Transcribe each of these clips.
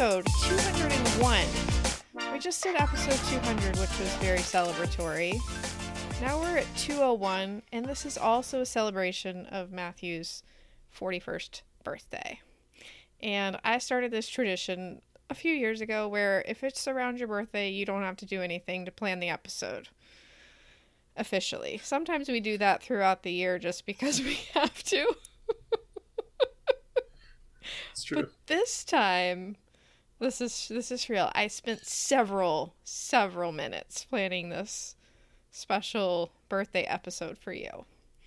episode 201. We just did episode 200, which was very celebratory. Now we're at 201, and this is also a celebration of Matthew's 41st birthday. And I started this tradition a few years ago where if it's around your birthday, you don't have to do anything to plan the episode officially. Sometimes we do that throughout the year just because we have to. It's true. But this time, this is this is real. I spent several several minutes planning this special birthday episode for you.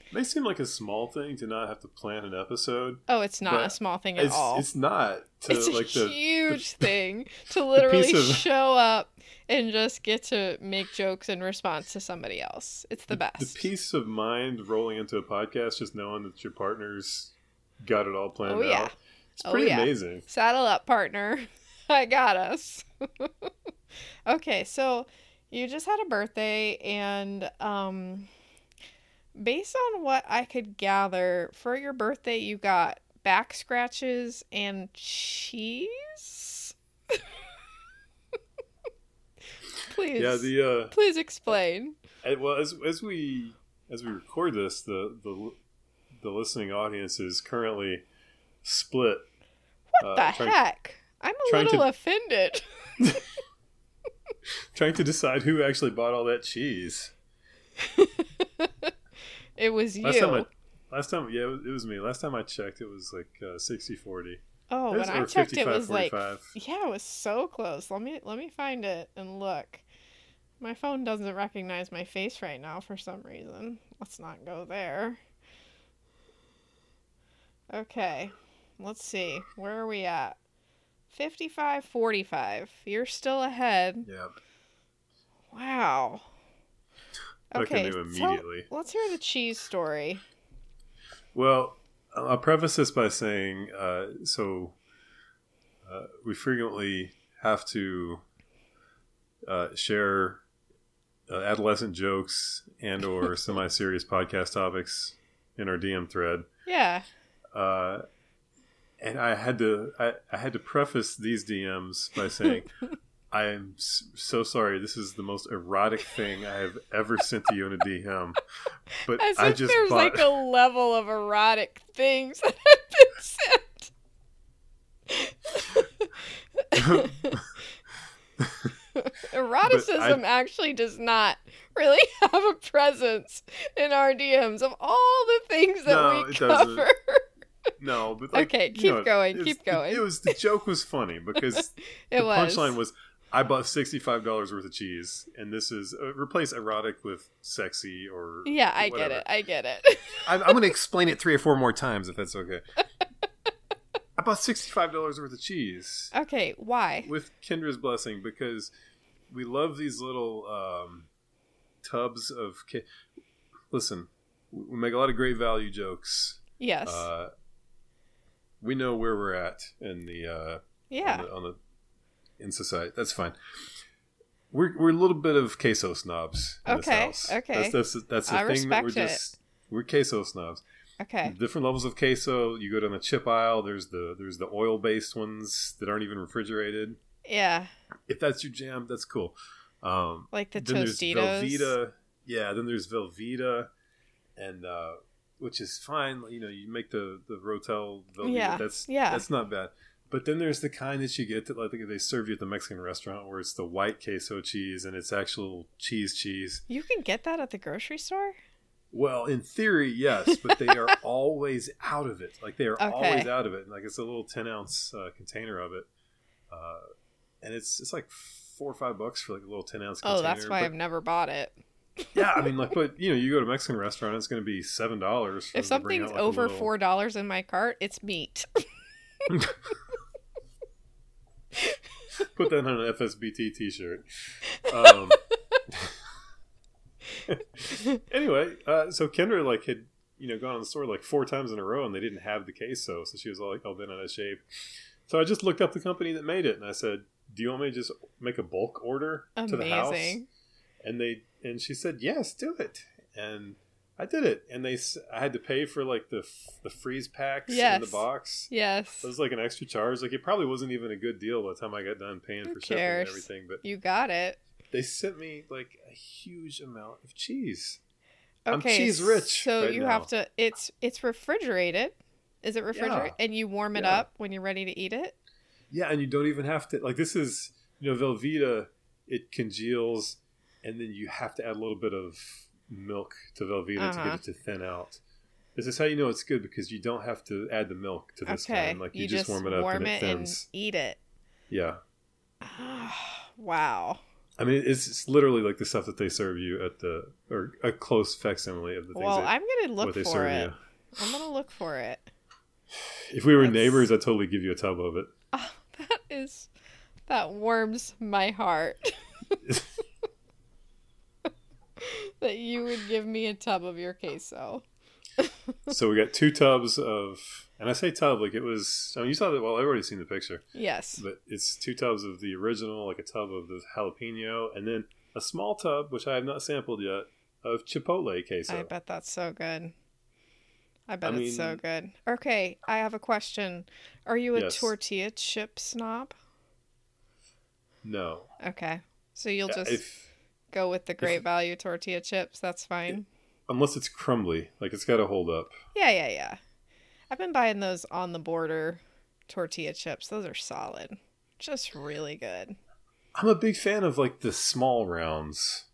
It may seem like a small thing to not have to plan an episode. Oh, it's not a small thing at It's all. it's not to It's a the huge thing to literally of- show up and just get to make jokes in response to somebody else. It's the best. the peace of mind rolling into a podcast, just knowing that your partner's got it all planned Oh, yeah. out. It's Oh, pretty yeah. amazing. Saddle up, partner. I got us. okay, so you just had a birthday, and um, based on what I could gather, for your birthday, you got back scratches and cheese. please, Yeah, the uh, please explain. well as as we as we record this, the the the listening audience is currently split. What uh, the trying- heck? I'm a trying to- little offended. trying to decide who actually bought all that cheese. It was you. Last time I last time yeah, it was, it was me. Last time I checked it was like uh, 60-40. Oh, It was- when I checked, it was 55, like 45. yeah, it was so close. Let me let me find it and look. My phone doesn't recognize my face right now for some reason. Let's not go there. Okay, let's see. Where are we at? 55 45. You're still ahead. Yeah. Wow. Okay, knew tell- immediately. let's hear the cheese story. Well, I'll preface this by saying uh, so uh, we frequently have to uh, share uh, adolescent jokes and or semi-serious podcast topics in our DM thread. Yeah. And I had to I, I had to preface these DMs by saying I am so sorry. This is the most erotic thing I have ever sent to you in a DM. But As I just there's bought, like a level of erotic things that have been sent. Eroticism actually does not really have a presence in our DMs of all the things that No, we it doesn't. No, but like, Okay, you keep know, going, was- keep going. It, was the joke was funny because It the was. punchline was I bought sixty five dollars worth of cheese, and this is uh, replace erotic with sexy or Yeah, I whatever. get it. I get it. I'm, I'm going to explain it three or four more times if that's okay. I bought sixty five dollars worth of cheese okay, why? with Kendra's blessing because we love these little um, tubs of. Ki- Listen, we make a lot of great value jokes. Yes. Uh, we know where we're at in the uh, yeah. on, the, on the in society. That's fine. We're we're a little bit of queso snobs. In this Okay, house. okay. That's that's, that's the thing that we're respect it. just we're queso snobs. Okay. Different levels of queso. You go down the chip aisle. There's the there's the oil based ones that aren't even refrigerated. Yeah. If that's your jam, that's cool. Um, Like the then there's Tostitos. Velveeta. Yeah, then there's Velveeta, and uh, which is fine. You know, you make the the Rotel. Yeah, That's yeah. that's not bad. But then there's the kind that you get that like they serve you at the Mexican restaurant, where it's the white queso cheese and it's actual cheese cheese. You can get that at the grocery store? Well, in theory, yes, but they are always out of it. Like they are Okay. always out of it. Like it's a little ten ounce uh, container of it, uh, and it's it's like four or five bucks for like a little ten ounce. Oh, container. that's why But- I've never bought it. Yeah, I mean, like, but you know, you go to a Mexican restaurant, it's going to be seven dollars. If something's over four dollars in my cart, it's meat. put that on an FSBT T-shirt. Um, anyway, uh, so Kendra like had you know gone to the store like four times in a row, and they didn't have the queso, so she was all like all bent out of shape. So I just looked up the company that made it, and I said, "Do you want me to just make a bulk order to the house?" And they and she said, "Yes, do it." And I did it, and they i had to pay for like the the freeze packs in the box. Yes. It was like an extra charge. Like it probably wasn't even a good deal by the time I got done paying Who for shipping and everything. But You got it. they sent me like a huge amount of cheese. I'm Okay. cheese rich So right you now. have to it's it's refrigerated. Is it refrigerated? And you warm it Yeah. up when you're ready to eat it? Yeah, and you don't even have to like this is you know Velveeta. It congeals, and then you have to add a little bit of milk to Velveeta to Uh-huh. get it to thin out. This is how you know it's good because you don't have to add the milk to this okay. kind. Like you, just, warm it up and it and thins. eat it. Yeah, wow. I mean it's, it's literally like the stuff that they serve you at the or a close facsimile of the things. Well, that, I'm gonna look they for serve it. you. I'm gonna look for it. If we were That's- neighbors, I'd totally give you a tub of it. Oh, That is that warms my heart. that you would give me a tub of your queso. so we got two tubs of, and I say tub like it was. I mean, you saw that. Well, I've already seen the picture. Yes. but it's two tubs of the original, like a tub of the jalapeno, and then a small tub, which I have not sampled yet, of chipotle queso. I bet that's so good. I bet I it's so good. Okay, I have a question. Are you a Yes. tortilla chip snob? No, Okay. So you'll Yeah, just if go with the great value tortilla chips. That's fine. unless it's crumbly, like it's got to hold up. Yeah, yeah, yeah. I've been buying those on the border tortilla chips. Those are solid. Just really good. I'm a big fan of like the small rounds.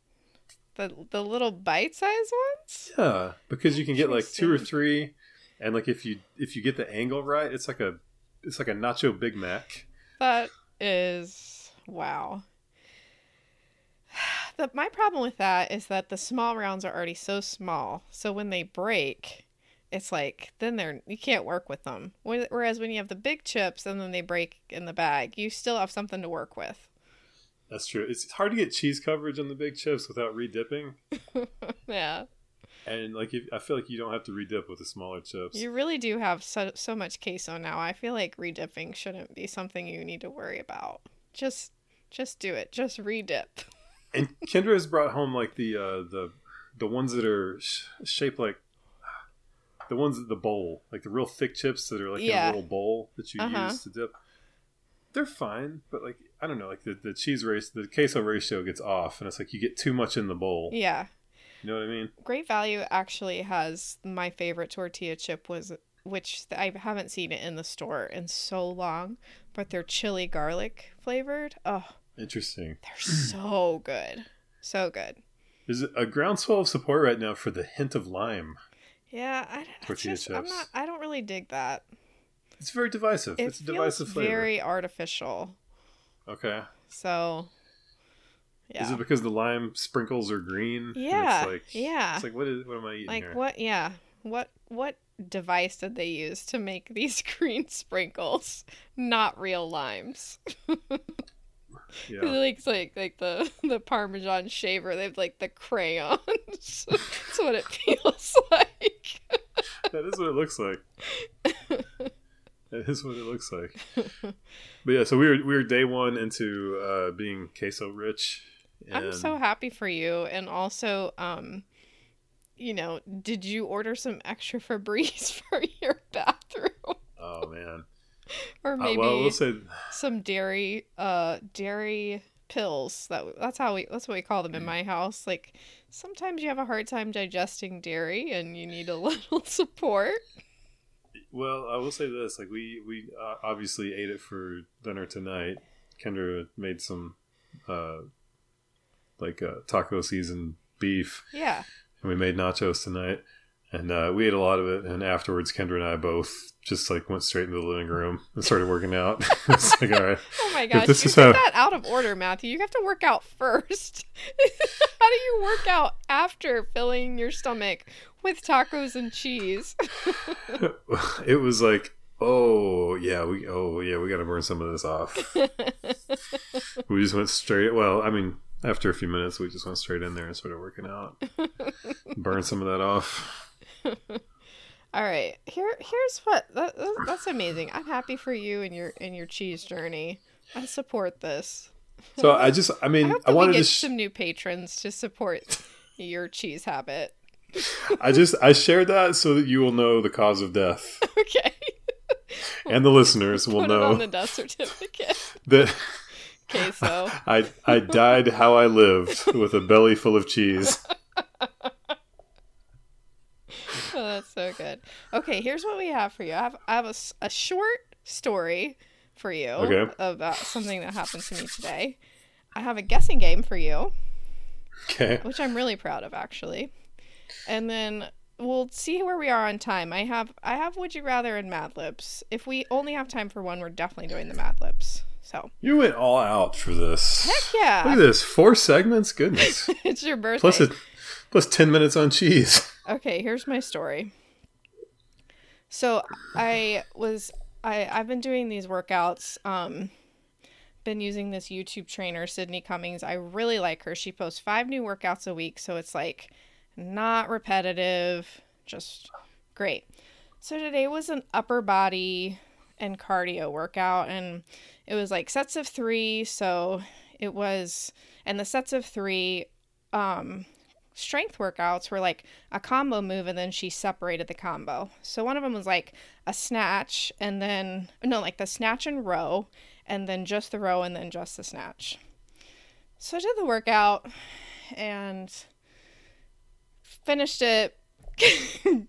The the little bite-sized ones? Yeah, because you can get like two or three, and like if you if you get the angle right, it's like a it's like a nacho Big Mac. That is wow. The, my problem with that is that the small rounds are already so small, so when they break, it's like then they're you can't work with them. Whereas when you have the big chips and then they break in the bag, you still have something to work with. That's true. It's hard to get cheese coverage on the big chips without redipping, Yeah, and like if, I feel like you don't have to redip with the smaller chips. you really do have so so much queso now. I feel like redipping shouldn't be something you need to worry about. Just just do it. Just redip. And Kendra has brought home like the uh, the the ones that are sh- shaped like the ones that the bowl, like the real thick chips that are like in a little bowl that you Uh-huh. use to dip. They're fine, but like I don't know, like the, the cheese race, the queso ratio gets off, and it's like you get too much in the bowl. Yeah. You know what I mean? Great Value actually has my favorite tortilla chip was which I haven't seen it in the store in so long, but they're chili garlic flavored. Oh, Interesting. they're so good. So good. There's it a groundswell of support right now for the hint of lime. Yeah, I, Tortilla just, I'm not I don't really dig that. It's very divisive. It it's a feels divisive flavor. very artificial. Okay. So Is it because the lime sprinkles are green? Yeah, It's like, yeah. It's like what is what am I eating like here? what yeah. What what device did they use to make these green sprinkles? Not real limes. Yeah. like like like the the parmesan shaver they have like the crayons that's what it feels like that is what it looks like. that is what it looks like. But yeah, so we were we were day one into uh, being queso rich. i'm so happy for you and also um you know did you order some extra febreze for your bathroom Oh man. or Uh, maybe well, I will say some dairy uh dairy pills that that's how we that's what we call them in Mm. my house like sometimes you have a hard time digesting dairy and you need a little support well, I will say this: like we we uh, obviously ate it for dinner tonight. Kendra made some uh, like uh, taco seasoned beef, yeah and we made nachos tonight. And uh, we ate a lot of it, and afterwards, Kendra and I both just like went straight into the living room and started working out. it's like, all right, Oh my gosh, this you is how- that out of order, Matthew. You have to work out first. how do you work out after filling your stomach with tacos and cheese? it was like, oh yeah, we oh yeah, we got to burn some of this off. we just went straight. Well, I mean, after a few minutes, we just went straight in there and started working out, burn some of that off. All right, here here's what that, that- that's amazing. I'm happy for you and your and your cheese journey. I support this. So I just, I I mean, I, we wanted get to. Sh- some new patrons to support your cheese habit. I just I shared that so that you will know the cause of death, Okay. and the listeners will Put it on know the death certificate. that Okay, so I I died how I lived with a belly full of cheese. Oh, that's so good. Okay, here's what we have for you. I have I have a, a short story for you Okay. about something that happened to me today. I have a guessing game for you, Okay. which I'm really proud of actually. And then we'll see where we are on time. I have I have Would You Rather and Mad Libs. If we only have time for one, we're definitely doing the Mad Libs. So You went all out for this. heck Look yeah, at this, four segments. Goodness. it's your birthday. plus a, plus ten minutes on cheese. Okay, here's my story. So I was I I've been doing these workouts. Um, been using this YouTube trainer, Sydney Cummings. I really like her. She posts five new workouts a week, so it's like not repetitive, just great. So today was an upper body and cardio workout, and it was like sets of three. So it was, and the sets of three, um, strength workouts were like a combo move and then she separated the combo. So one of them was like a snatch and then no, like the snatch and row and then just the row and then just the snatch. So I did the workout and finished it.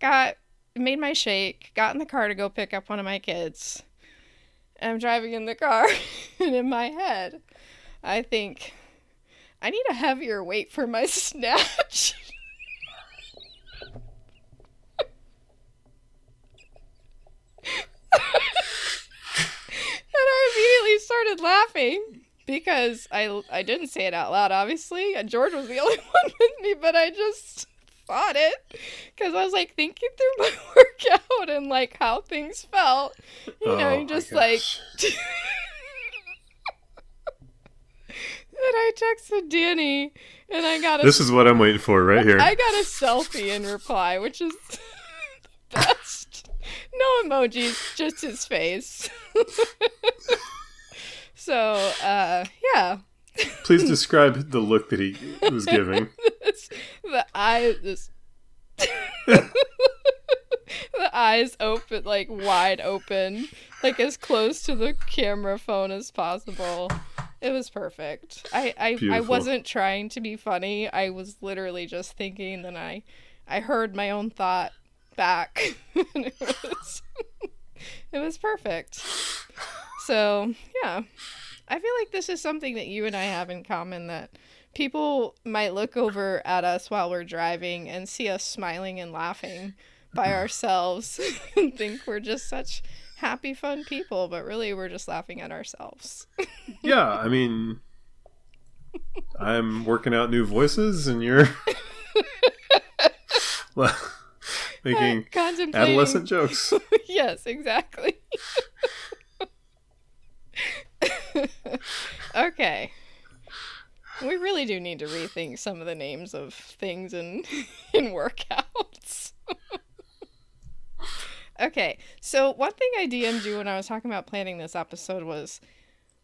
got made my shake, got in the car to go pick up one of my kids. I'm driving in the car and in my head I think I need a heavier weight for my snatch. and I immediately started laughing because I I didn't say it out loud. Obviously, and George was the only one with me, but I just thought it because I was like thinking through my workout and like how things felt. You know, Oh, you just like. gosh. And I texted Danny, and I got a This is what I'm waiting for right here. I got a selfie in reply, which is the best. No emojis, just his face. so, uh, yeah. Please describe the look that he was giving. The eye this the eyes open like wide open, like as close to the camera phone as possible. It was perfect. I I, I wasn't trying to be funny. I was literally just thinking then I I heard my own thought back and it was it was perfect. So, yeah. I feel like this is something that you and I have in common that people might look over at us while we're driving and see us smiling and laughing by ourselves and think we're just such happy, fun people, but really we're just laughing at ourselves. Yeah, I mean, I'm working out new voices, and you're making adolescent jokes. yes, exactly. okay. We really do need to rethink some of the names of things in in workouts. Okay, so one thing I DM'd you when I was talking about planning this episode was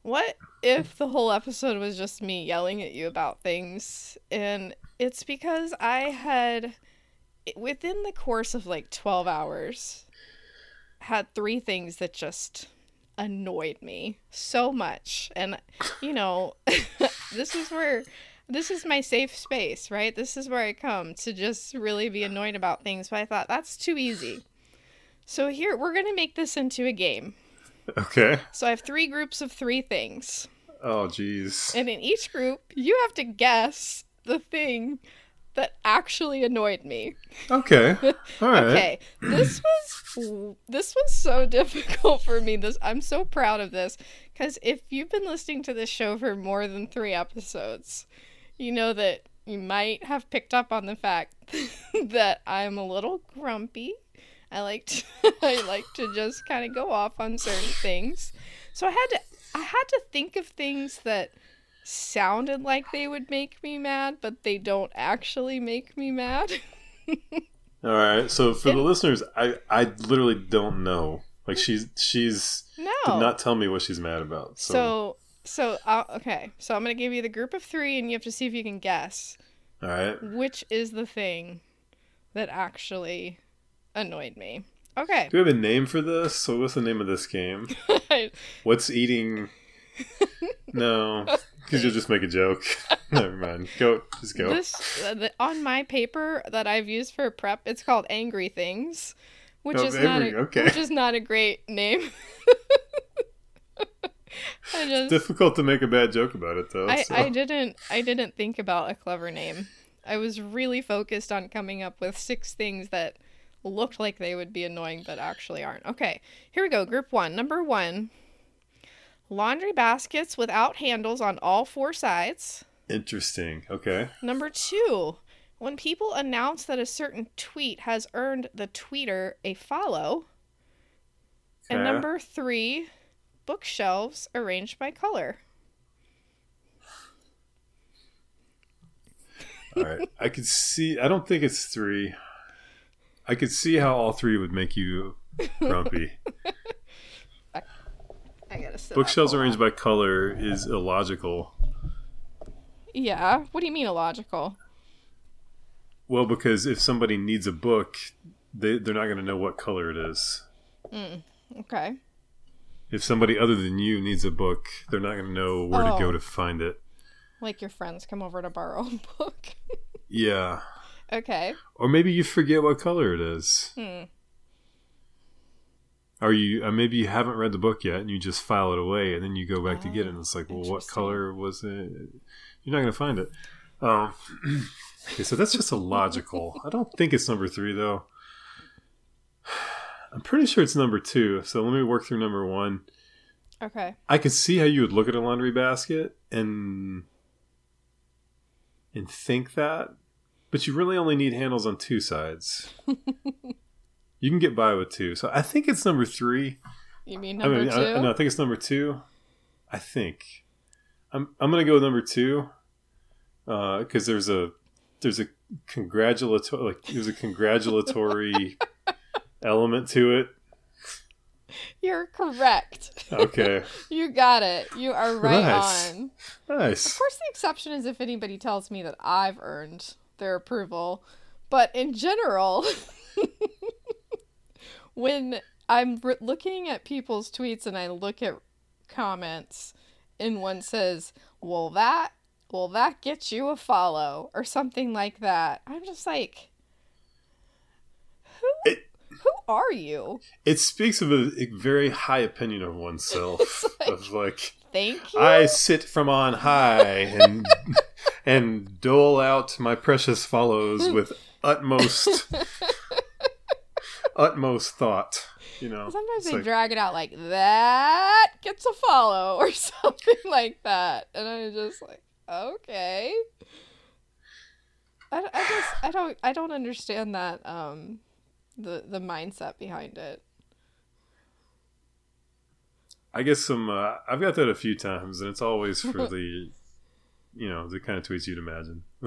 what if the whole episode was just me yelling at you about things? And it's because I had within the course of like 12 hours had three things that just annoyed me so much. And you know this is where this is my safe space right? This is where i come to just really be annoyed about things. But i thought that's too easy so here we're going to make this into a game Okay. so i have three groups of three things Oh, jeez. and in each group you have to guess the thing that actually annoyed me Okay. All right. Okay, this was this was so difficult for me. This I'm so proud of this because if you've been listening to this show for more than three episodes, you know that you might have picked up on the fact that I'm a little grumpy. I like to I like to just kind of go off on certain things. So I had to I had to think of things that sounded like they would make me mad, but they don't actually make me mad. All right. So for the listeners, I I literally don't know. Like she's she's No. did not tell me what she's mad about. So, So, so uh, okay. So I'm gonna give you the group of three, and you have to see if you can guess All right. which is the thing that actually annoyed me. Okay. Do we have a name for this? So what's the name of this game? What's eating? No, because you'll just make a joke. Never mind. Go. Just go. this uh, the, on my paper that I've used for prep, it's called Angry Things, which Oh, is not a, okay. which is not a great name. I just Difficult to make a bad joke about it though. I, so. I didn't I didn't think about a clever name. I was really focused on coming up with six things that looked like they would be annoying but actually aren't. Okay, here we go. Group one. Number one. Laundry baskets without handles on all four sides. Interesting. Okay. Number two. When people announce that a certain tweet has earned the tweeter a follow. And number three, bookshelves arranged by color. All right. I could see. I don't think it's three. I could see how all three would make you grumpy. I gotta sit Bookshelves arranged by color is illogical. Yeah. What do you mean illogical? Well, because if somebody needs a book, they they're not going to know what color it is. Mm, okay. If somebody other than you needs a book, they're not going to know where to Oh. go to find it. Like your friends come over to borrow a book. Yeah. Okay. Or maybe you forget what color it is. Hmm. Or you uh, maybe you haven't read the book yet and you just file it away and then you go back to get it and it's like, well, what color was it? You're not going to find it. Um, okay, so that's just illogical. I don't think it's number three though. I'm pretty sure it's number two. So let me work through number one. Okay. I could see how you would look at a laundry basket and and think that, but you really only need handles on two sides. you can get by with two. So I think it's number three. You mean I number mean, two? I, no, I think it's number two. I think I'm I'm gonna go with number two uh, because there's a there's a congratulatory like there's a congratulatory element to it. You're correct. Okay, you got it. You are right Nice. on. nice. Of course, the exception is if anybody tells me that I've earned their approval. But in general, when I'm re- looking at people's tweets and I look at comments, and one says, "Well, that, well, that gets you a follow," or something like that, I'm just like, who, It- who are you? It speaks of a, a very high opinion of oneself. like- of like, Thank you. I sit from on high and and dole out my precious follows with utmost utmost thought. You know, Sometimes they like, drag it out like that gets a follow or something like that, and I'm just like, okay. I, I just I don't I don't understand that um the the mindset behind it. I guess some. Uh, I've got that a few times, and it's always for the, you know, the kind of tweets you'd imagine.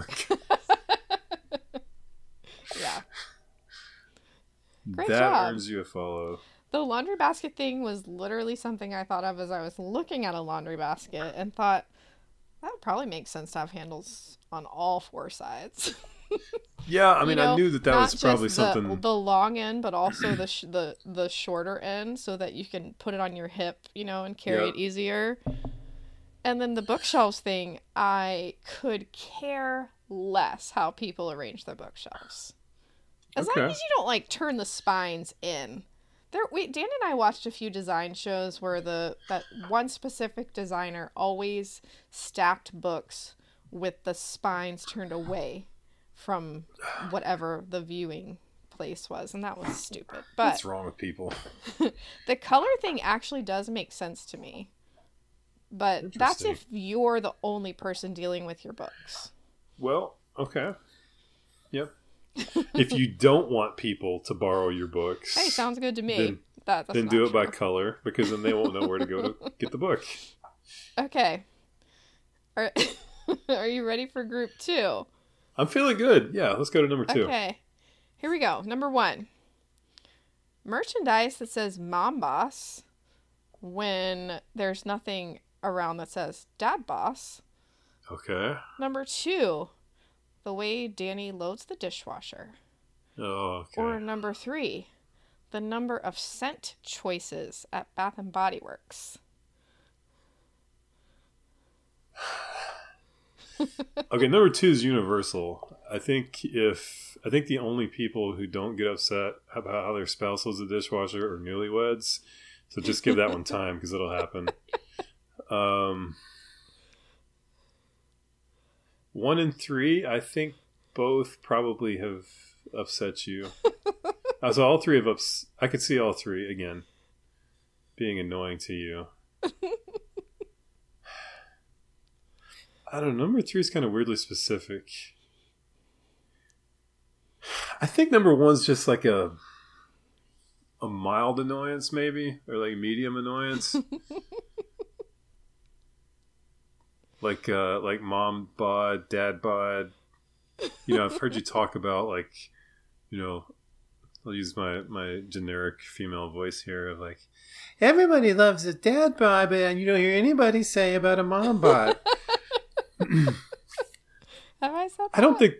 Yeah. Great that job. earns you a follow. The laundry basket thing was literally something I thought of as I was looking at a laundry basket and thought that would probably make sense to have handles on all four sides. Yeah, I You mean, know, I knew that that was probably the, something. the long end, but also the sh- the the shorter end, so that you can put it on your hip, you know, and carry it easier. And then the bookshelves thing, I could care less how people arrange their bookshelves, as long as you don't like turn the spines in. There, we Dan and I watched a few design shows where the that one specific designer always stacked books with the spines turned away from whatever the viewing place was, and that was stupid. But What's wrong with people? the color thing actually does make sense to me. But that's if you're the only person dealing with your books. Well, okay. Yep. if you don't want people to borrow your books, Hey, sounds good to me. Then- that, then do it by color because then they won't know where to go to get the book. Okay. Are, are you ready for group two? I'm feeling good. Yeah, let's go to number two. Okay. Here we go. Number one merchandise that says Mom Boss when there's nothing around that says Dad Boss. Okay. Number two, the way Danny loads the dishwasher. Oh, okay. Or number three, the number of scent choices at Bath and Body Works. okay, number two is universal. I think if I think the only people who don't get upset about how their spouse loads the dishwasher are newlyweds. So just give that one time because it'll happen. Um, one and three, I think both probably have upset you. so all three of us, I could see all three again being annoying to you. I don't know. Number three is kind of weirdly specific. I think number one's just like a a mild annoyance, maybe, or like medium annoyance. like uh like mom bod, dad bod. You know, I've heard you talk about like, you know, I'll use my my generic female voice here of like, everybody loves a dad bod, but you don't hear anybody say about a mom bod. Have I said I don't think.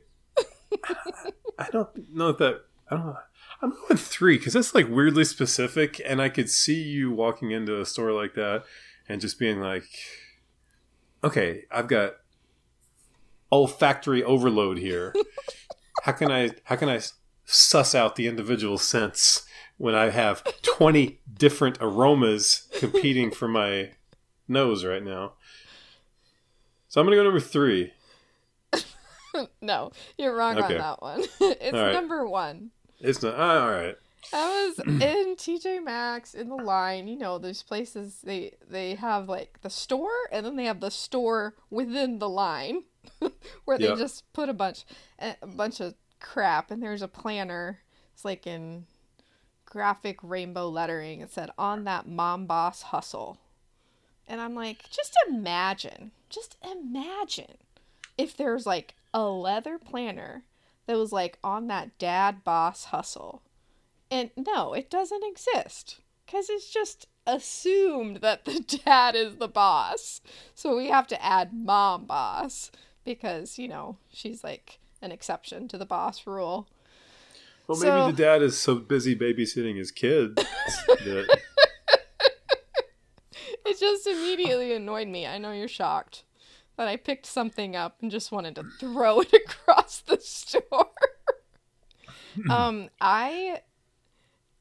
I don't know that. I don't. know. I'm going three because that's like weirdly specific, and I could see you walking into a store like that and just being like, "Okay, I've got olfactory overload here. how can I? How can I suss out the individual scents when I have 20 different aromas competing for my nose right now?" So I'm gonna go number three. no, you're wrong Okay. on that one. it's right. number one. It's not ah, all right. I was in TJ Maxx in the line. You know, those places they they have like the store, and then they have the store within the line, where they Yeah. just put a bunch a bunch of crap. And there's a planner. It's like in graphic rainbow lettering. It said on that mom boss hustle, and I'm like, just imagine, just imagine if there's like a leather planner that was like on that dad boss hustle. And no, it doesn't exist because it's just assumed that the dad is the boss. So we have to add mom boss because, you know, she's like an exception to the boss rule. Well, maybe So- the dad is so busy babysitting his kids that It just immediately annoyed me. I know you're shocked that I picked something up and just wanted to throw it across the store. um, I,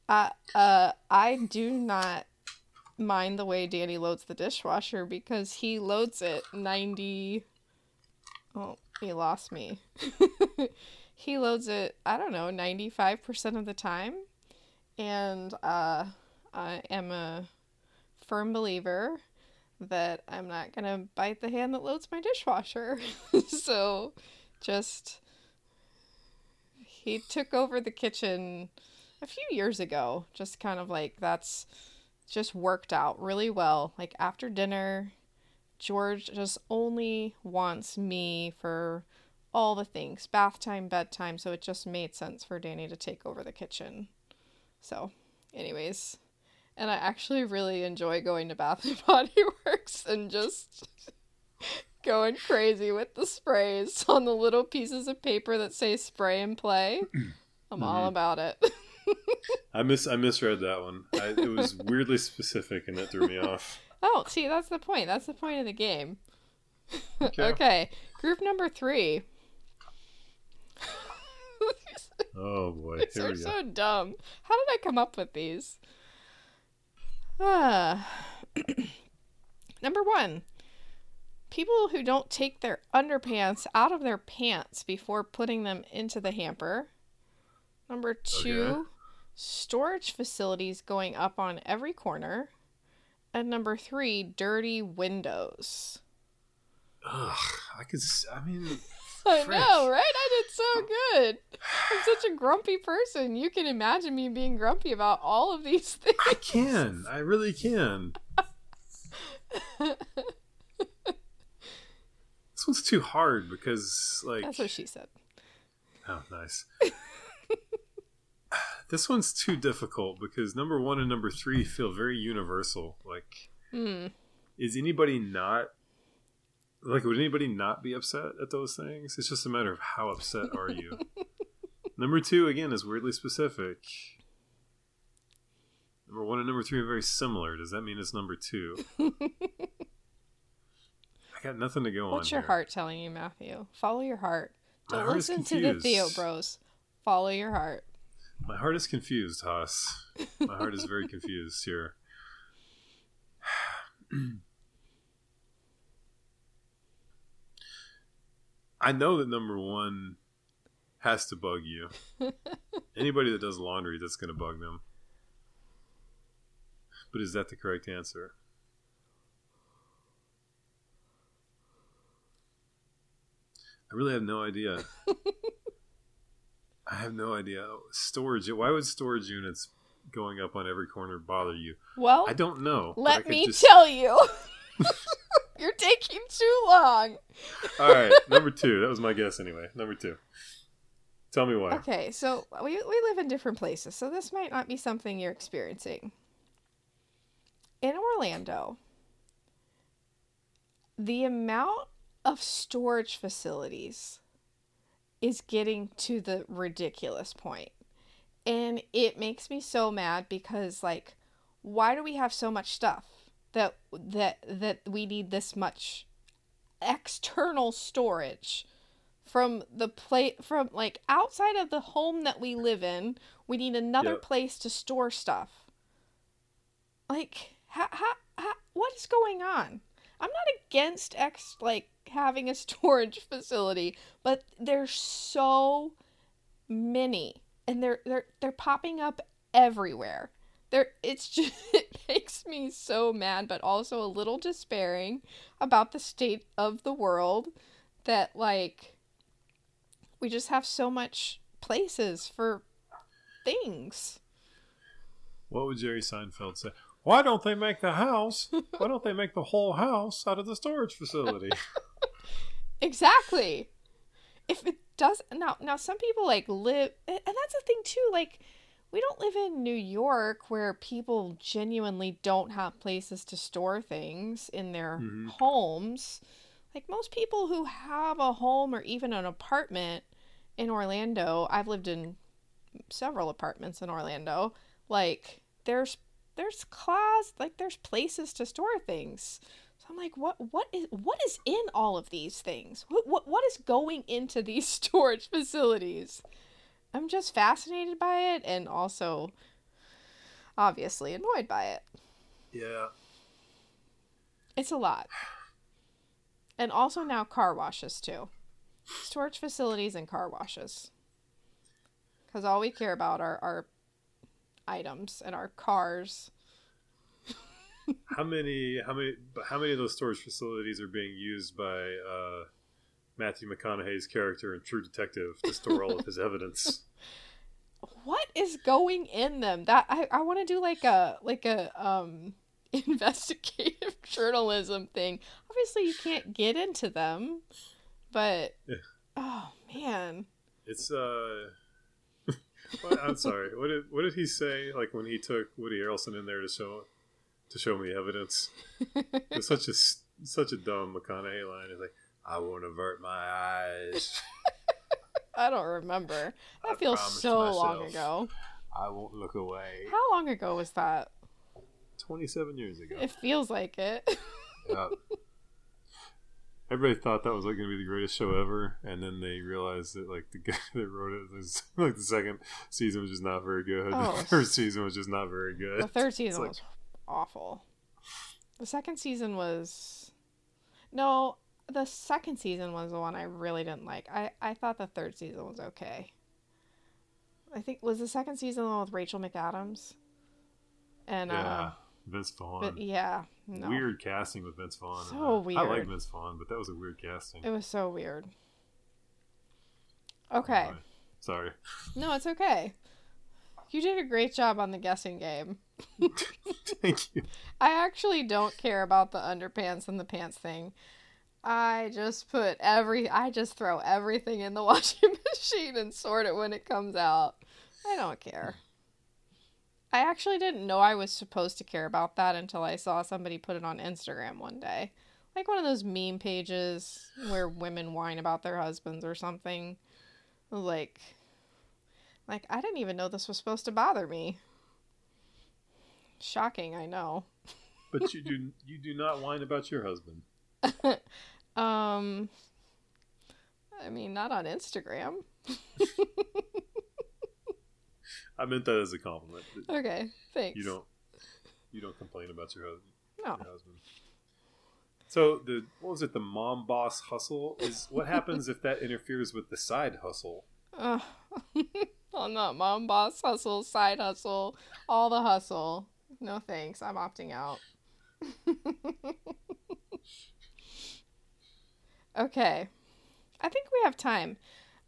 uh, uh, I do not mind the way Danny loads the dishwasher because he loads it 90 Oh, he lost me. he loads it, I don't know, 95% of the time. And uh I am a firm believer that I'm not going to bite the hand that loads my dishwasher. so just he took over the kitchen a few years ago. Just kind of like that's just worked out really well. Like after dinner, George just only wants me for all the things bath time, bedtime. So it just made sense for Danny to take over the kitchen. So, anyways, and I actually really enjoy going to Bath and Body Works and just going crazy with the sprays on the little pieces of paper that say spray and play. I'm all mm-hmm. about it. I miss I misread that one. I, it was weirdly specific, and that threw me off. Oh, see, that's the point. That's the point of the game. Okay. okay, group number three. Oh boy, These here are so dumb. How did I come up with these? Ah. Number one, people who don't take their underpants out of their pants before putting them into the hamper. Number two, Okay. Storage facilities going up on every corner. And number three, dirty windows. Ugh, I could. I mean, I Frick. know, right? I did so good. I'm such a grumpy person. You can imagine me being grumpy about all of these things. I can. I really can. This one's too hard because, like, That's what she said. oh, nice. this one's too difficult because number one and number three feel very universal. Like, Hmm. is anybody not like would anybody not be upset at those things? It's just a matter of how upset are you. number two again is weirdly specific. Number one and number three are very similar. Does that mean it's number two? I got nothing to go What's on. What's your here. heart telling you, Matthew? Follow your heart. Don't listen to the Theo Bros. Follow your heart. My heart is confused, Haas. My heart is very confused here. I know that number one has to bug you. Anybody that does laundry, that's going to bug them. But is that the correct answer? I really have no idea. I have no idea. Storage. Why would storage units going up on every corner bother you? Well, I don't know. Let me just... tell you. You're taking too long. All right, number two. That was my guess anyway. Number two. Tell me why. Okay, so we we live in different places, so this might not be something you're experiencing. In Orlando, the amount of storage facilities is getting to the ridiculous point. And it makes me so mad because like why do we have so much stuff that that that we need this much external storage from the plate from like outside of the home that we live in we need another yep. place to store stuff like how, how, how, what is going on i'm not against ex like having a storage facility, but there's so many and they're they're they're popping up everywhere. There it's just it makes me so mad but also a little despairing about the state of the world that like we just have so much places for things. What would Jerry Seinfeld say? Why don't they make the house? Why don't they make the whole house out of the storage facility? Exactly. If it does now now some people like live and that's the thing too, like we don't live in New York where people genuinely don't have places to store things in their mm-hmm. homes. Like most people who have a home or even an apartment in Orlando, I've lived in several apartments in Orlando, like there's there's closets, like there's places to store things. I'm like, what what is what is in all of these things? What what, what is going into these storage facilities? I'm just fascinated by it and also obviously annoyed by it. Yeah. It's a lot. And also now car washes too. Storage facilities and car washes. Cuz all we care about are our items and our cars how many how many how many of those storage facilities are being used by uh, Matthew McConaughey's character in True Detective to store all of his evidence? What is going in them? That I, I want to do like a like a um investigative journalism thing. Obviously, you can't get into them, but yeah. oh man, it's uh. I'm sorry. What did what did he say? Like when he took Woody Harrelson in there to show to show me evidence. it's such a such a dumb McConaughey line. It's like, I won't avert my eyes. I don't remember. That I feels so myself, long ago. I won't look away. How long ago was that? 27 years ago. It feels like it. yeah. Everybody thought that was like going to be the greatest show ever, and then they realized that like the guy that wrote it was like the second season was just not very good. Oh. The first season was just not very good. The third season was awful. The second season was no, the second season was the one I really didn't like. I I thought the third season was okay. I think was the second season the one with Rachel McAdams. And yeah, uh, Vince Vaughn. But yeah, no. weird casting with Vince Vaughn. So weird. I like Vince Vaughn, but that was a weird casting. It was so weird. Okay. Anyway, sorry. No, it's okay. You did a great job on the guessing game. Thank you. I actually don't care about the underpants and the pants thing. I just put every I just throw everything in the washing machine and sort it when it comes out. I don't care. I actually didn't know I was supposed to care about that until I saw somebody put it on Instagram one day. like one of those meme pages where women whine about their husbands or something. Like, like I didn't even know this was supposed to bother me. Shocking, I know. But you do you do not whine about your husband. Um, I mean, not on Instagram. I meant that as a compliment. Okay, thanks. You don't you don't complain about your husband. No. Your husband. So the what was it? The mom boss hustle is what happens if that interferes with the side hustle? Uh, on that mom boss hustle, side hustle, all the hustle. No thanks. I'm opting out. okay. I think we have time.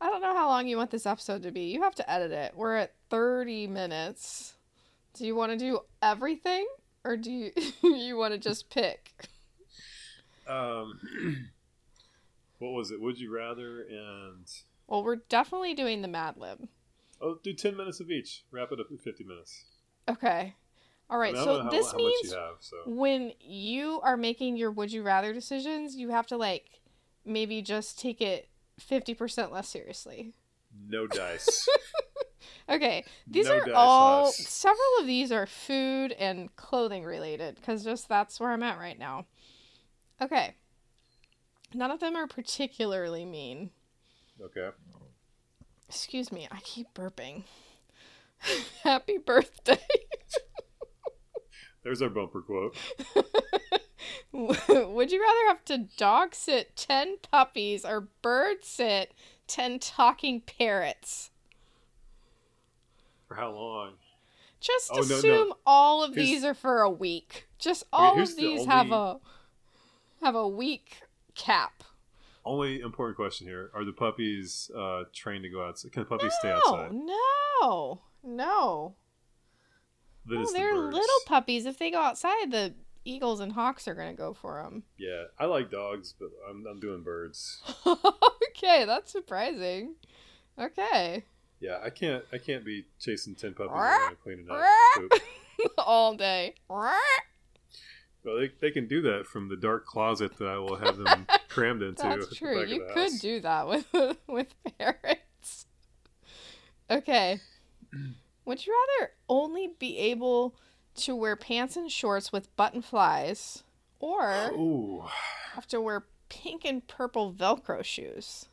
I don't know how long you want this episode to be. You have to edit it. We're at 30 minutes. Do you want to do everything or do you you want to just pick? Um, what was it? Would you rather and Well, we're definitely doing the Mad Lib. oh, do ten minutes of each. Wrap it up in fifty minutes. Okay. All right. I mean, I don't so how, this how means have. So when you are making your would you rather decisions, you have to like maybe just take it 50% less seriously. no dice. Okay, these No are all loss. several of these are food and clothing related cuz just that's where I'm at right now. Okay. None of them are particularly mean. okay. Excuse me, I keep burping. Happy birthday. There's our bumper quote. Would you rather have to dog sit 10 puppies or bird sit 10 talking parrots? For how long? Just Oh, no, no. assume all of these are for a week. Just all of the these have a have a week cap. Only important question here: Are the puppies uh, trained to go outside? Can the puppies stay No, outside? no, no. No, oh, it's the they're birds. little puppies. If they go outside, the eagles and hawks are gonna go for them. Yeah, I like dogs, but I'm I'm doing birds. okay, that's surprising. Okay. Yeah, I can't I can't be chasing ten puppies around cleaning up poop. all day. Well, they, they can do that from the dark closet that I will have them crammed into. at That's true. You the could house. do that with with parrots. Okay. Would you rather only be able to wear pants and shorts with button flies or Ooh, have to wear pink and purple velcro shoes?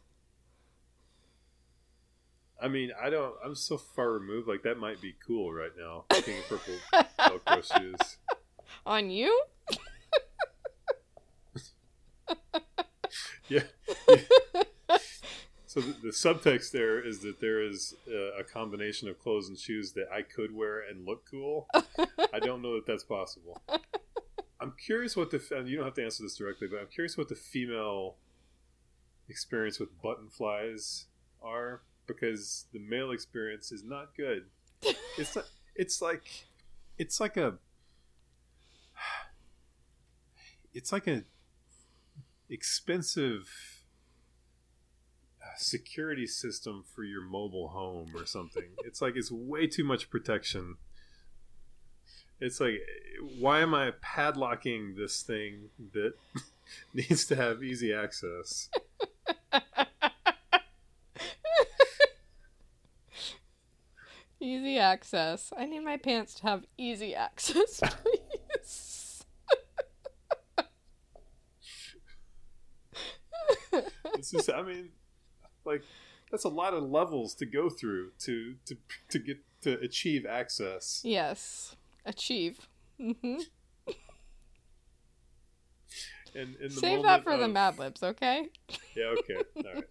I mean, I don't. I'm so far removed. Like that might be cool right now. Pink and purple Velcro shoes. On you? Yeah. So the, the subtext there is that there is uh, a combination of clothes and shoes that I could wear and look cool. I don't know that that's possible. I'm curious what the and you don't have to answer this directly, but I'm curious what the female experience with button flies are because the male experience is not good. It's not, it's like it's like a it's like a expensive security system for your mobile home or something. it's like it's way too much protection. It's like why am I padlocking this thing that needs to have easy access? Easy access. I need my pants to have easy access, please. It's just I mean like that's a lot of levels to go through to to to get to achieve access. yes. Achieve. Mm-hmm. And in the Save that for the of- Mad Libs, okay? Yeah, okay. All right.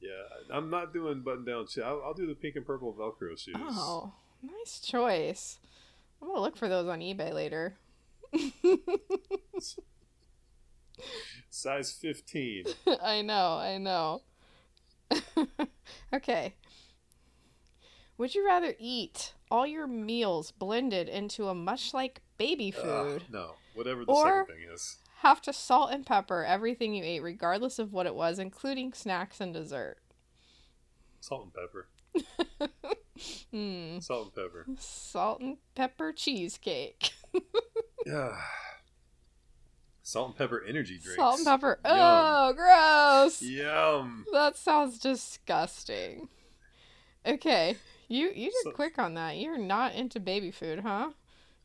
Yeah, I'm not doing button down shoes. I'll, I'll do the pink and purple Velcro shoes. Oh, nice choice. I'm gonna look for those on eBay later. Size 15. I know, I know. okay. Would you rather eat all your meals blended into a much like baby food? no, whatever the Or- second thing is. Have to salt and pepper everything you ate, regardless of what it was, including snacks and dessert. Salt and pepper. Hmm. Salt and pepper. Salt and pepper cheesecake. Yeah. Salt and pepper energy drinks. Salt and pepper. Yum. Oh, gross. Yum. That sounds disgusting. Okay, you you did So- quick on that. You're not into baby food, huh?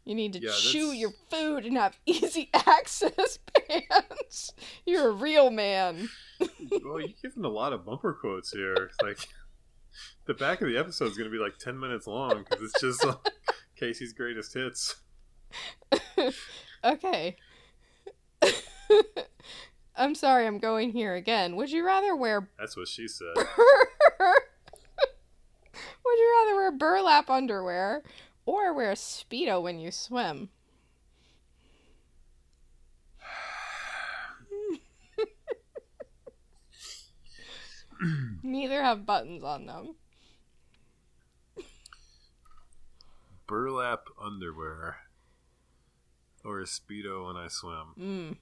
You need to Yeah, chew that's- your food and have easy access pants. You're a real man. well, you're giving a lot of bumper quotes here. Like the back of the episode is going to be like ten minutes long because it's just like, Casey's greatest hits. Okay. I'm sorry, I'm going here again. Would you rather wear That's what she said. Would you rather wear burlap underwear or wear a speedo when you swim? Neither have buttons on them. Burlap underwear or a speedo when I swim. Mm.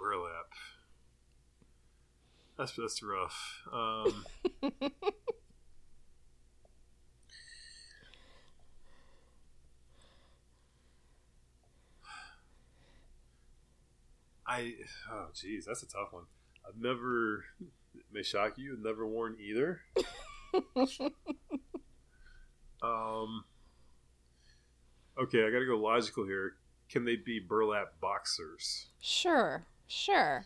Burlap. That's that's rough. Um, I oh geez, that's a tough one. I've never it may shock you, I've never worn either. Um Okay, I gotta go logical here. Can they be burlap boxers? Sure, sure.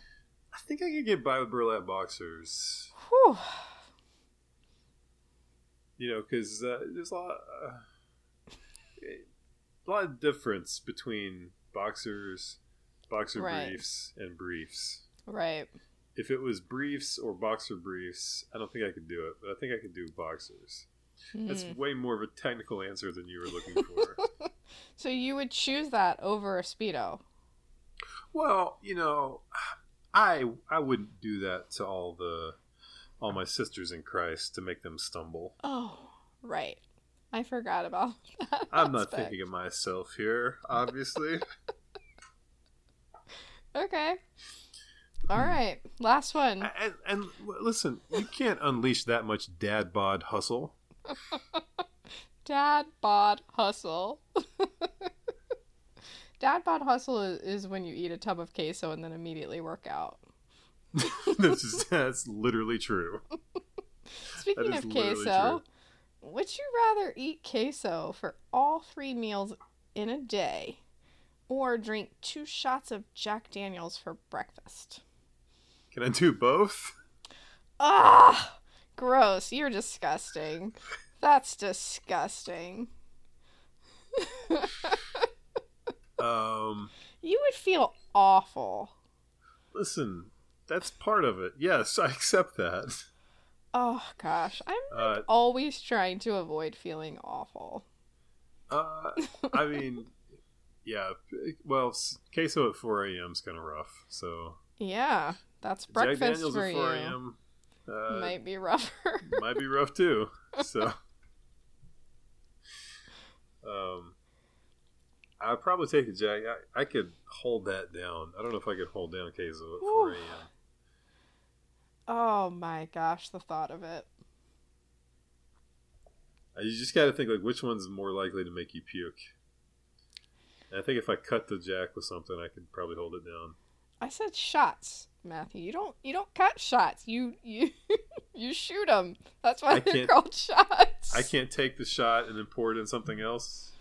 I think I could get by with burlap boxers. Whew. You know, because uh, there's a lot, uh, a lot of difference between boxers, boxer Right. briefs, and briefs. Right. If it was briefs or boxer briefs, I don't think I could do it, but I think I could do boxers. That's Hmm. way more of a technical answer than you were looking for. So you would choose that over a speedo? Well, you know, I I wouldn't do that to all the all my sisters in Christ to make them stumble. Oh, right. I forgot about that. I'm not thinking of myself here, obviously. Okay. All right. Last one. and, and listen, you can't unleash that much dad bod hustle. Dad bod hustle. Dad bod hustle is, is when you eat a tub of queso and then immediately work out. that's, just, that's literally true. Speaking of queso, would you rather eat queso for all three meals in a day or drink two shots of Jack Daniels for breakfast? Can I do both? Ah, gross. You're disgusting. That's disgusting. Um, You would feel awful. listen, that's part of it. Yes, I accept that. Oh gosh, I'm Uh, always trying to avoid feeling awful. uh, I mean, yeah. Well, queso at 4 a.m. is kind of rough. So Yeah, that's Jack breakfast Daniels for at you. 4 a.m. Uh, Might be rougher. might be rough too. So, um, I'd probably take the Jack. I, I could hold that down. I don't know if I could hold down queso at 4 Whew. a.m. Um, oh my gosh, the thought of it. You just got to think like which one's more likely to make you puke. And I think if I cut the Jack with something, I could probably hold it down. I said shots, Matthew. You don't you don't cut shots. You you you shoot them. That's why I they're called shots. I can't take the shot and then pour it in something else.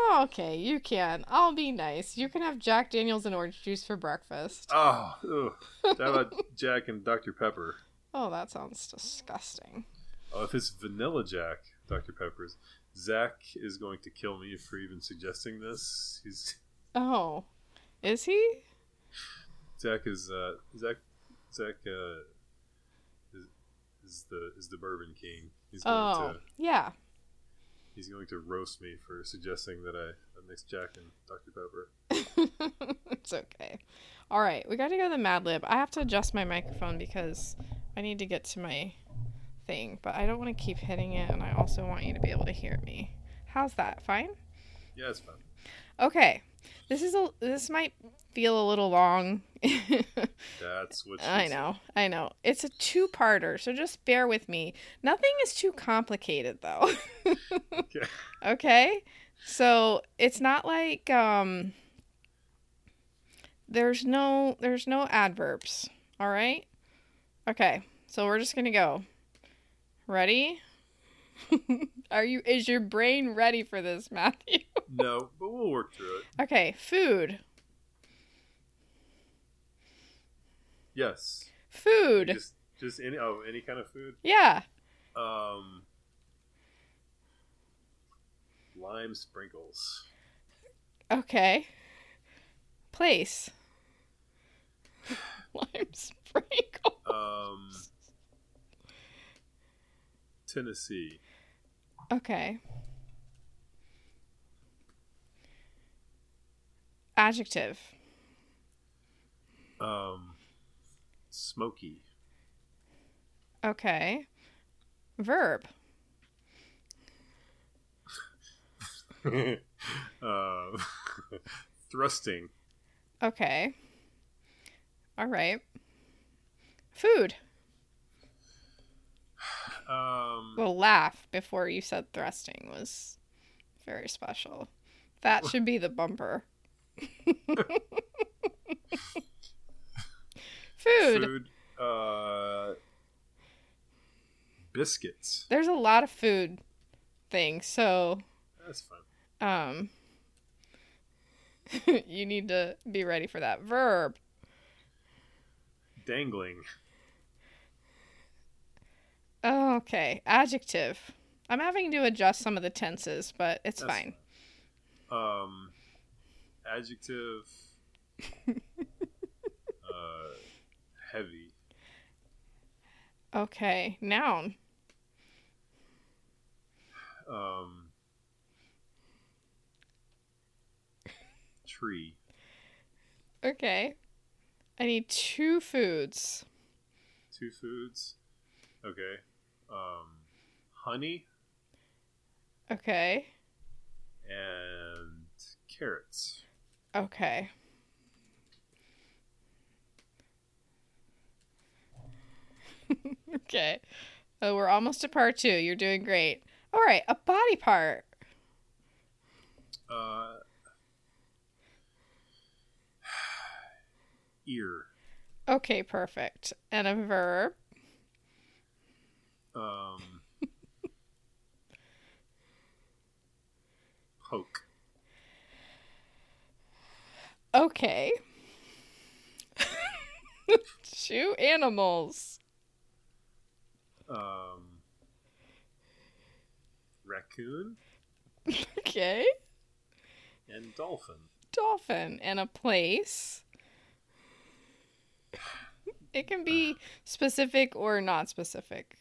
Oh, okay, you can. I'll be nice. You can have Jack Daniels and orange juice for breakfast. Oh, ugh. how about Jack and Dr Pepper? Oh, that sounds disgusting. Oh, if it's vanilla Jack, Dr Pepper's. Zach is going to kill me for even suggesting this. He's Oh, is he? Zach is uh, Zach Zach uh, is, is the is the bourbon king. He's going Oh, to yeah. He's going to roast me for suggesting that I, I mix Jack and Dr Pepper. it's okay. All right, we got to go to the Mad Lib. I have to adjust my microphone because I need to get to my thing, but I don't want to keep hitting it, and I also want you to be able to hear me. How's that? Fine? Yeah, it's fine. Okay. This is a this might feel a little long. That's what I said. know. I know. It's a two-parter, so just bear with me. Nothing is too complicated though. Okay. okay? So, it's not like um there's no there's no adverbs. All right? Okay. So we're just going to go. Ready? Are you is your brain ready for this, Matthew? No, but we'll work through it. Okay, food. Yes. Food. Just just any oh any kind of food. Yeah. Um. Lime sprinkles. Okay. Place. Lime sprinkles. Um. Tennessee. Okay. Adjective. Um. Smoky. Okay. Verb. uh, thrusting. Okay. All right. Food. Um. The laugh before you said thrusting was very special. That should be the bumper. Food. Food. Uh. Biscuits. There's a lot of food things, so That's fine. um you need to be ready for that verb. Dangling. Okay, adjective. I'm having to adjust some of the tenses, but it's That's fine. Um. Adjective. uh. Heavy. Okay, noun. Um. Tree. Okay. I need two foods. Two foods. Okay. Um. Honey Okay. and carrots. Okay. okay. Oh, we're almost to part two. You're doing great. All right, a body part. Uh. Ear. Okay, perfect. And a verb. Um. poke. Okay. Two animals. Um. Raccoon Okay. and dolphin. Dolphin. And a place. It can be specific or not specific.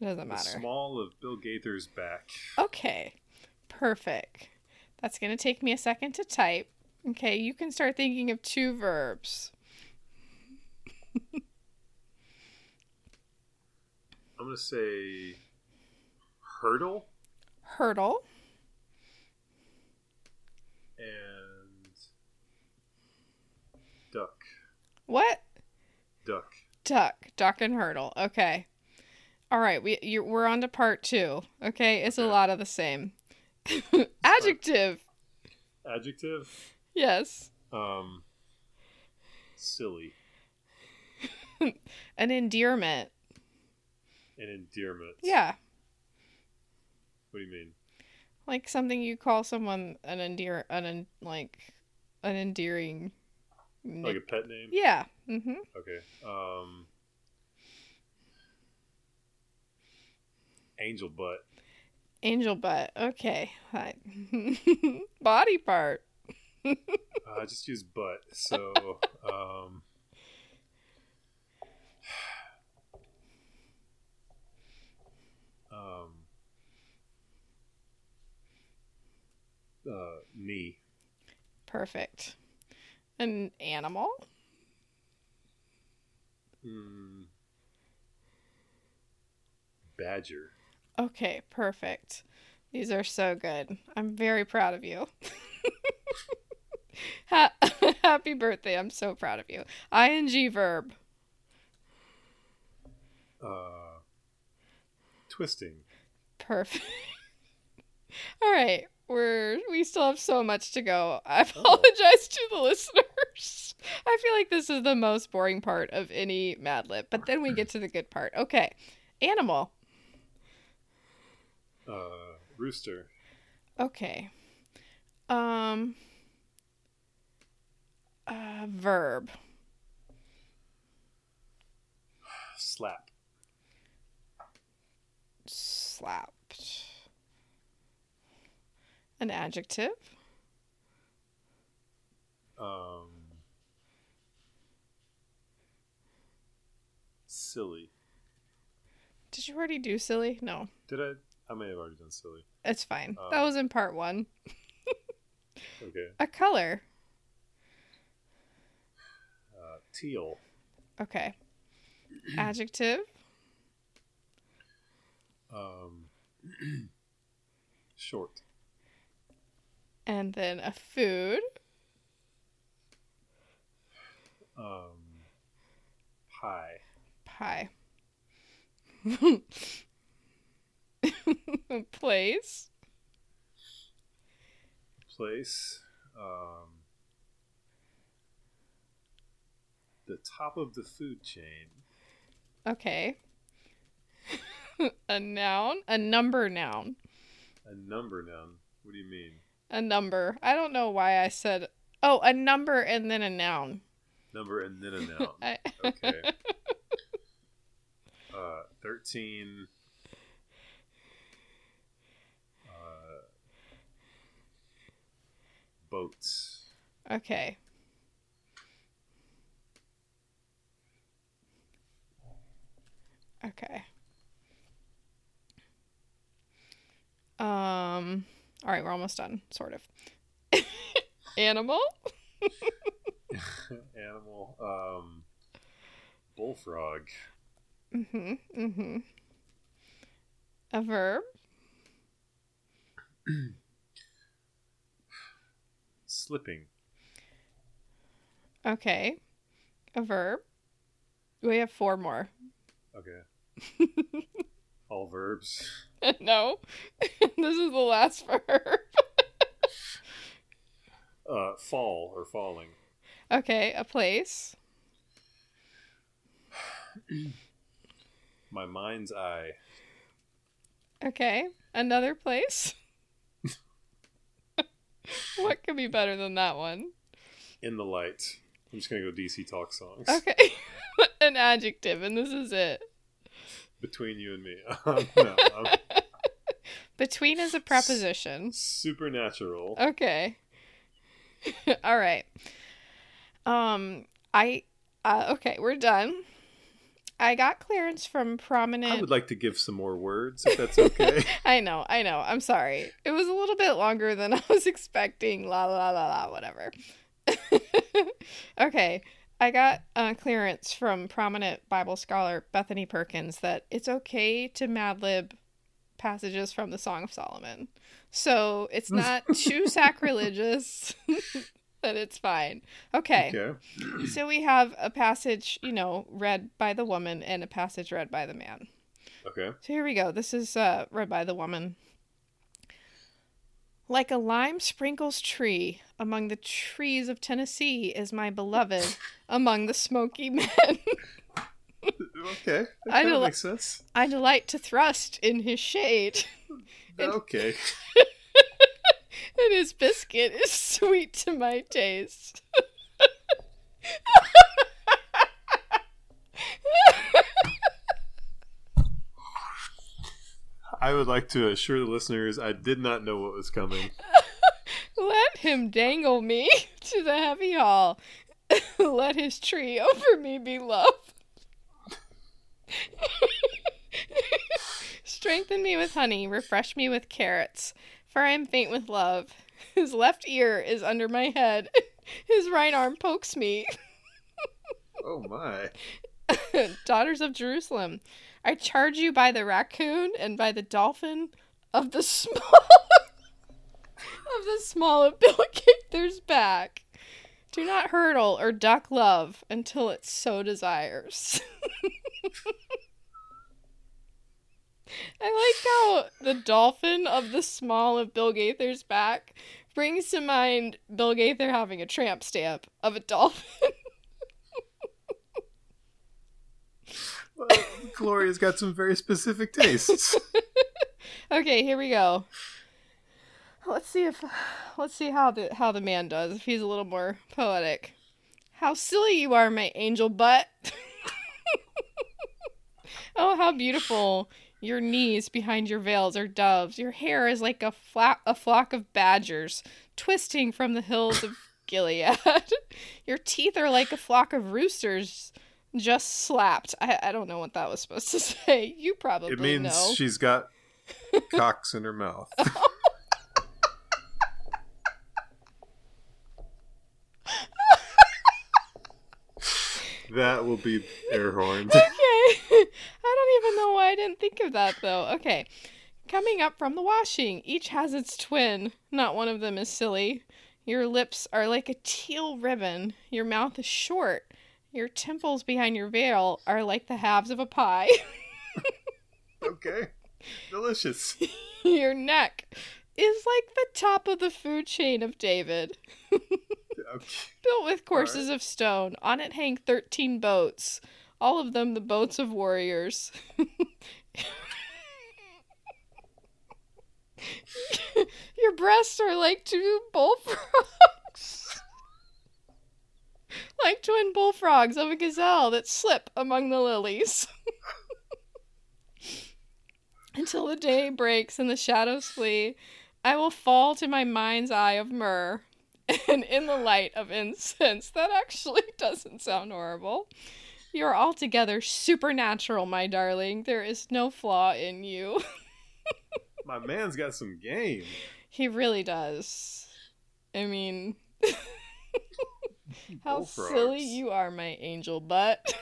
It doesn't The matter. small of Bill Gaither's back. Okay, perfect. That's going to take me a second to type. Okay, you can start thinking of two verbs. I'm gonna say hurdle Hurdle. and duck. What? Duck. Duck. Duck and hurdle. Okay. All right, we you're, we're on to part two. Okay, it's a lot of the same. Adjective. Adjective. Yes. Um. Silly An endearment. An endearment. Yeah, What do you mean? like something you call someone an endear an en- like an endearing. Like a pet name? yeah. Mm-hmm. Okay. Um. Angel butt. Angel butt. Okay. Body part. Uh, I just use butt. So, um. Um. Uh, knee. Perfect. An animal. Mm. Badger. Okay, perfect. These are so good. I'm very proud of you. Ha- Happy birthday. I'm so proud of you. ing verb. Uh, twisting. Perfect. All right. We're we still have so much to go. I apologize to the listeners. I feel like this is the most boring part of any Mad Lib, but then we get to the good part. Okay. Animal. Uh, rooster. Okay. Um uh verb. Slap. Slapped. An adjective. Um, silly. Did you already do silly? No. Did I? I may have already done silly. It's fine. Uh, that was in part 1. Okay. A color. Uh, teal. Okay. Adjective. Um, short. And then a food. Um, pie. Pie. Place. Place. Um, the top of the food chain. Okay. a noun. A number noun. A number noun. What do you mean? A number. I don't know why I said. Oh, a number and then a noun. Number and then a noun. I... Okay. Uh, 13. Uh, boats. okay. Okay. Um. All right, we're almost done, sort of. Animal. Animal. Um, bullfrog. Mm-hmm. Mm-hmm. A verb. Slipping. Okay. A verb. We have four more. Okay. All verbs. no. this is the last verb. Uh, fall or falling. Okay, a place. My mind's eye. Okay, another place. what could be better than that one? In the light. I'm just gonna go DC talk songs. Okay, an adjective, and this is it. Between you and me. Um, no, um, Between is a preposition. supernatural. Okay. All right. Um, I. Uh, okay, we're done. I got clearance from prominent. I would like to give some more words, if that's okay. I know, I know. I'm sorry. It was a little bit longer than I was expecting. La la la la, whatever. okay. I got uh, clearance from prominent Bible scholar Bethany Perkins that it's okay to Mad Lib passages from the Song of Solomon. So it's not too sacrilegious that it's fine. Okay. okay. So we have a passage, you know, read by the woman and a passage read by the man. Okay. So here we go. This is uh, read by the woman. Like a lime sprinkles tree among the trees of Tennessee is my beloved among the smoky men. Okay. That I kind don't of li- makes sense. I delight to thrust in his shade, And- Okay. and his biscuit is sweet to my taste. I would like to assure the listeners I did not know what was coming. Let him dangle me to the heavy hall. Let his tree over me be love. Strengthen me with honey, refresh me with carrots, for I am faint with love. His left ear is under my head, his right arm pokes me. Oh my. Daughters of Jerusalem, I charge you by the raccoon and by the dolphin of the small of the small of Bill Gaither's back. Do not hurdle or duck love until it so desires. I like how the dolphin of the small of Bill Gaither's back brings to mind Bill Gaither having a tramp stamp of a dolphin. Well, Gloria's got some very specific tastes. okay, here we go. Let's see if let's see how the how the man does if he's a little more poetic. How silly you are, my angel butt. oh, how beautiful. Your knees behind your veils are doves. Your hair is like a fla- a flock of badgers twisting from the hills of Gilead. your teeth are like a flock of roosters just slapped. I, I don't know what that was supposed to say. You probably it means know. she's got cocks in her mouth. that will be air horns. okay. I don't even know why I didn't think of that though. Okay. Coming up from the washing, each has its twin. Not one of them is silly. Your lips are like a teal ribbon. Your mouth is short. Your temples behind your veil are like the halves of a pie. okay. Delicious. your neck is like the top of the food chain of David. Okay. Built with courses of stone. On it hang 13 boats, all of them the boats of warriors. Your breasts are like two bullfrogs. like twin bullfrogs of a gazelle that slip among the lilies. Until the day breaks and the shadows flee, I will fall to my mind's eye of myrrh. And in the light of incense, that actually doesn't sound horrible. You're altogether supernatural, my darling. There is no flaw in you. My man's got some game. He really does. I mean, how Bullfrogs. silly you are, my angel butt.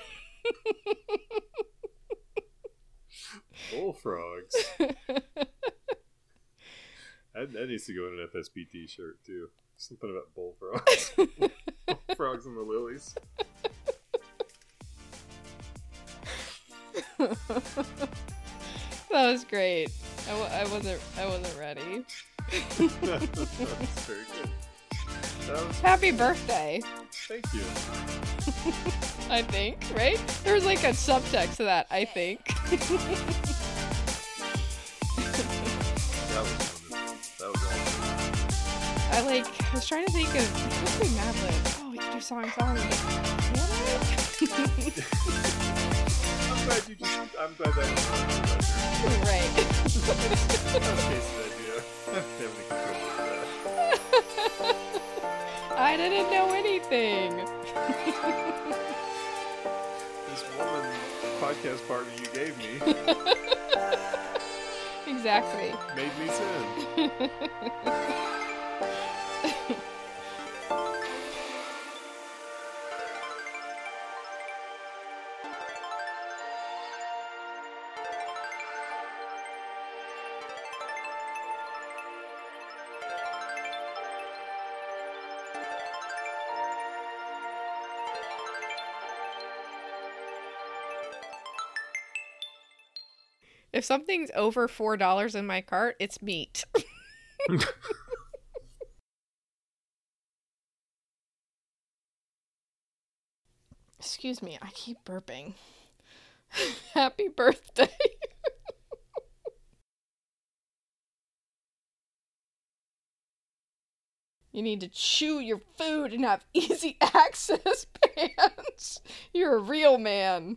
Bullfrogs. that, that needs to go in an FSB t shirt too. Something about bullfrogs. Frogs and the lilies. that was great. I, w- I wasn't I wasn't ready. That's very good. That was, Happy birthday, thank you. I think, right? There was like a subtext to that, I think. That was. That was awesome. I like I was trying to think of what's the Mad Lib? Oh, you do song song. Can I'm glad you just. I'm glad that was on your record. I? right. That I didn't know anything. This woman podcast partner you gave me Exactly. made me sin. If something's over four dollars in my cart, it's meat. Excuse me, I keep burping. Happy birthday. you need to chew your food and have easy access pants. You're a real man.